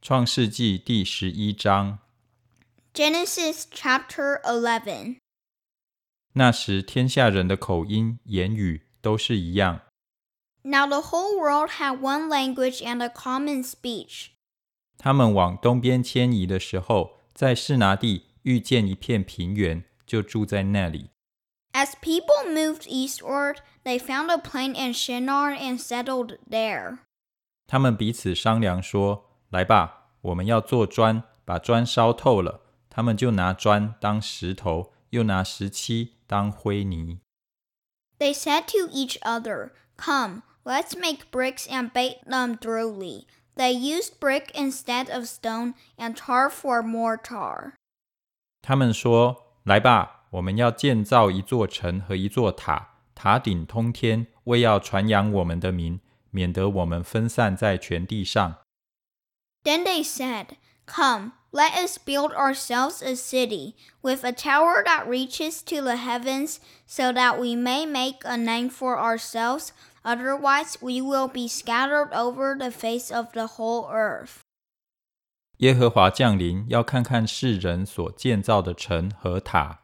创世纪第十一章。 Genesis chapter 11. 那时，天下人的口音、言语都是一样。 Now the whole world had one language and a common speech. 他们往东边迁移的时候，在士拿地遇见一片平原，就住在那里。 As people moved eastward, they found a plain in Shinar and settled there. 他们彼此商量说：“ 来吧，我们要做砖，把砖烧透了。”他们就拿砖当石头，又拿石漆当灰泥。They said to each other, Come, let's make bricks and bake them thoroughly. They used brick instead of stone and tar for mortar. 他们说：“来吧，我们要建造一座城和一座塔，塔顶通天，为要传扬我们的名，免得我们分散在全地上。Then they said, Come, let us build ourselves a city with a tower that reaches to the heavens, so that we may make a name for ourselves. Otherwise, we will be scattered over the face of the whole earth. 耶和华降临，要看看世人所建造的城和塔。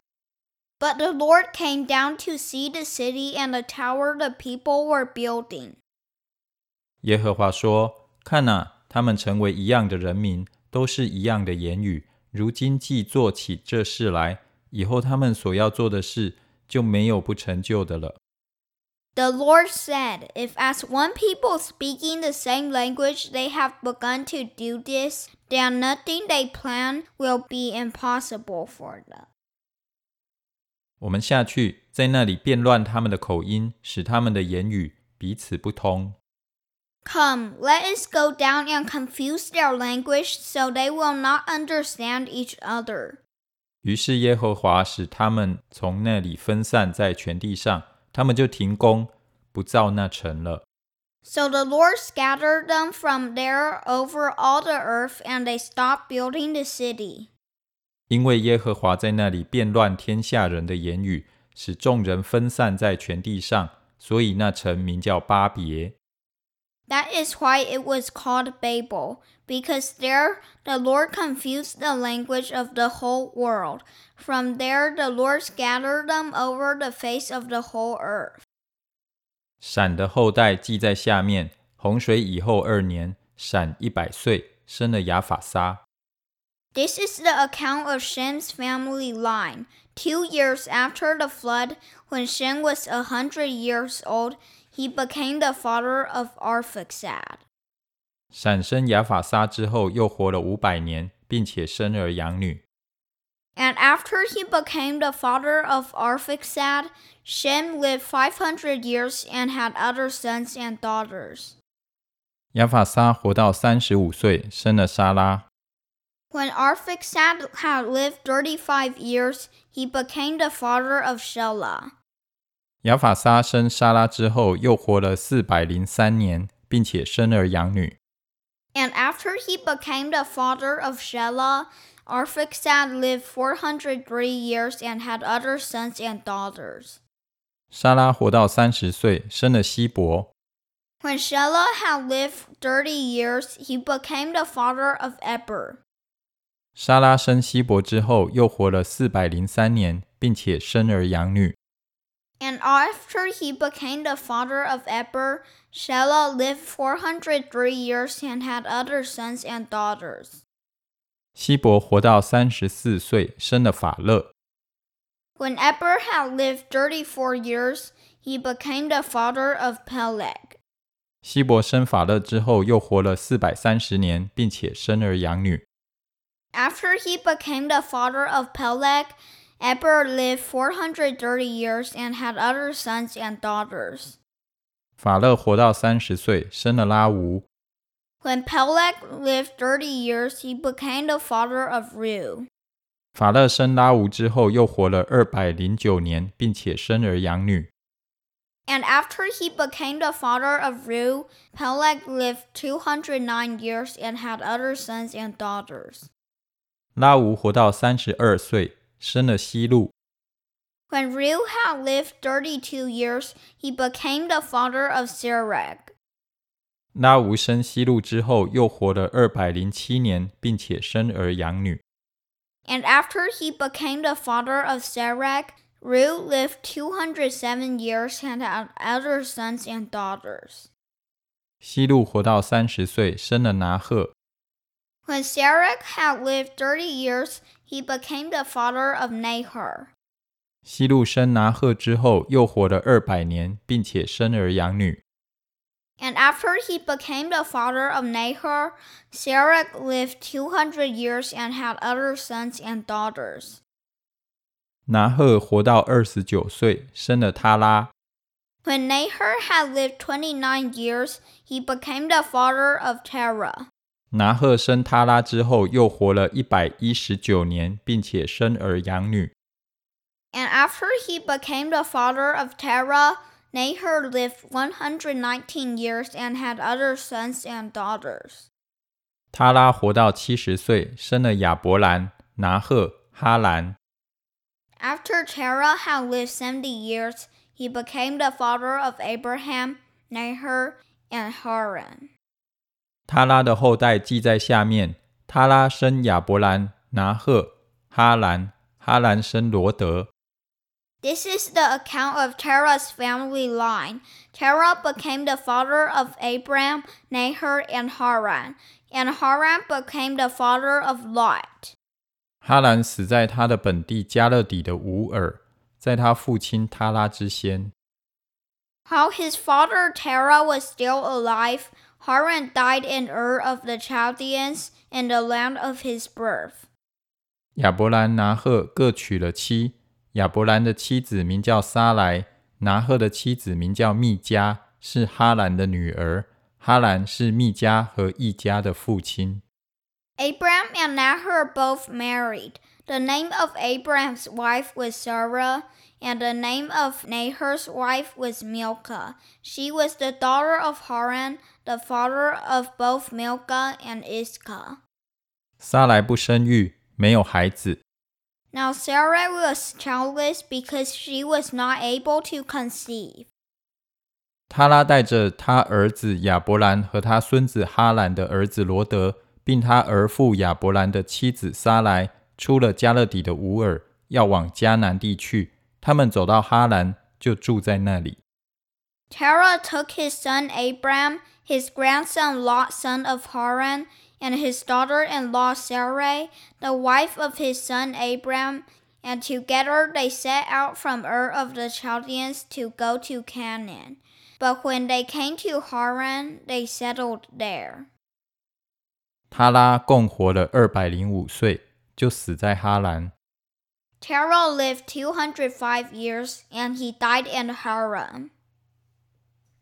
But the Lord came down to see the city and the tower the people were building. 耶和华说：“看哪、 他们成为一样的人民，都是一样的言语。如今既做起这事来，以后他们所要做的事就没有不成就的了。The Lord said, If as one people speaking the same language they have begun to do this, then nothing they plan will be impossible for them. 我们下去，在那里变乱他们的口音，使他们的言语彼此不通。Come, let us go down and confuse their language so they will not understand each other. 于是耶和华使他们从那里分散在全地上，他们就停工，不造那城了。 So the Lord scattered them from there over all the earth, and they stopped building the city. 因为耶和华在那里变乱天下人的言语，使众人分散在全地上，所以那城名叫巴别。 That is why it was called Babel, because there the Lord confused the language of the whole world. From there the Lord scattered them over the face of the whole earth. 闪的后代记在下面。洪水以后二年，闪一百岁，生了亚法撒。 This is the account of Shem's family line. Two years after the flood, when Shem was a hundred years old, he became the father of Arphaxad. 闪生亚法撒之后，又活了五百年，并且生儿养女。 And after he became the father of Arphaxad, Shem lived 500 years and had other sons and daughters. 亚法撒活到三十五岁，生了沙拉。 When Arphaxad had lived 35 years, he became the father of Shelah. 亚法撒生沙拉之后，又活了四百零三年，并且生儿养女。 And after he became the father of Shelah, Arphaxad lived 403 years and had other sons and daughters. 沙拉活到三十岁，生了希伯。 When Shelah had lived 30 years, he became the father of Eber. 沙拉生希伯之后，又活了四百零三年，并且生儿养女。 And after he became the father of Eber, Shelah lived 403 years and had other sons and daughters. 希伯活到三十四岁，生了法勒。 When Eber had lived 34 years, he became the father of Peleg. 希伯生法勒之后，又活了四百三十年，并且生儿养女。 After he became the father of Peleg, Eber lived 430 years and had other sons and daughters. 法勒活到三十岁，生了拉吾。 When Peleg lived 30 years, he became the father of Reu. 法勒生拉吾之后，又活了二百零九年，并且生儿养女。 And after he became the father of Reu, Peleg lived 209 years and had other sons and daughters. 拉吾活到三十二岁， 生了西路。When Reu had lived thirty-two years, he became the father of Serug. And after he became the father of Serug, Reu lived two hundred seven years and had other sons and daughters. 西路活到三十岁，生了拿赫，when Serug had lived thirty years, he became the father of Nahor. 西路生拿赫之后，又活了二百年，并且生儿养女。And after he became the father of Nahor, Serug lived two hundred years and had other sons and daughters. 拿赫活到二十九岁，生了他拉。When Nahor had lived twenty nine years, he became the father of Terah. 拿鹤生他拉之后，又活了一百一十九年，并且生儿养女。 And after he became the father of Terah, Nahor lived 119 years and had other sons and daughters. 他拉活到七十岁，生了亚伯兰、拿鹤、哈兰。 After Terah had lived 70 years, he became the father of Abraham, Nahor, and Haran. 他拉的后代记在下面：他拉生亚伯兰、拿鹤、哈兰，哈兰生罗德。 This is the account of Terah's family line. Terah became the father of Abram, Nahor, and Haran, and Haran became the father of Lot. 哈兰死在他的本地加勒底的乌尔，在他父亲他拉之先。 While his father Terah was still alive, Haran died in Ur of the Chaldeans in the land of his birth. 亚伯兰、拿鹤各娶了妻。亚伯兰的妻子名叫撒来，拿鹤的妻子名叫密加，是哈兰的女儿。哈兰是密加和一家的父亲。 Abram and Nahor both married. The name of Abram's wife was Sarah, and the name of Nahor's wife was Milcah. She was the daughter of Haran, the father of both Milcah and Iscah. 撒来不生育，没有孩子。 Now Sarah was childless because she was not able to conceive. 他拉带着他儿子亚伯兰和他孙子哈兰的儿子罗德，并他儿父亚伯兰的妻子撒来， 出了加勒底的乌尔，要往迦南地去。他们走到哈兰，就住在那里。 Terah took his son Abram, his grandson Lot, son of Haran, and his daughter-in-law Sarai, the wife of his son Abram, and together they set out from Ur of the Chaldeans to go to Canaan. But when they came to Haran, they settled there. 他拉共活了二百零五岁， 就死在哈兰。 Terah lived 205 years, and he died in Haran.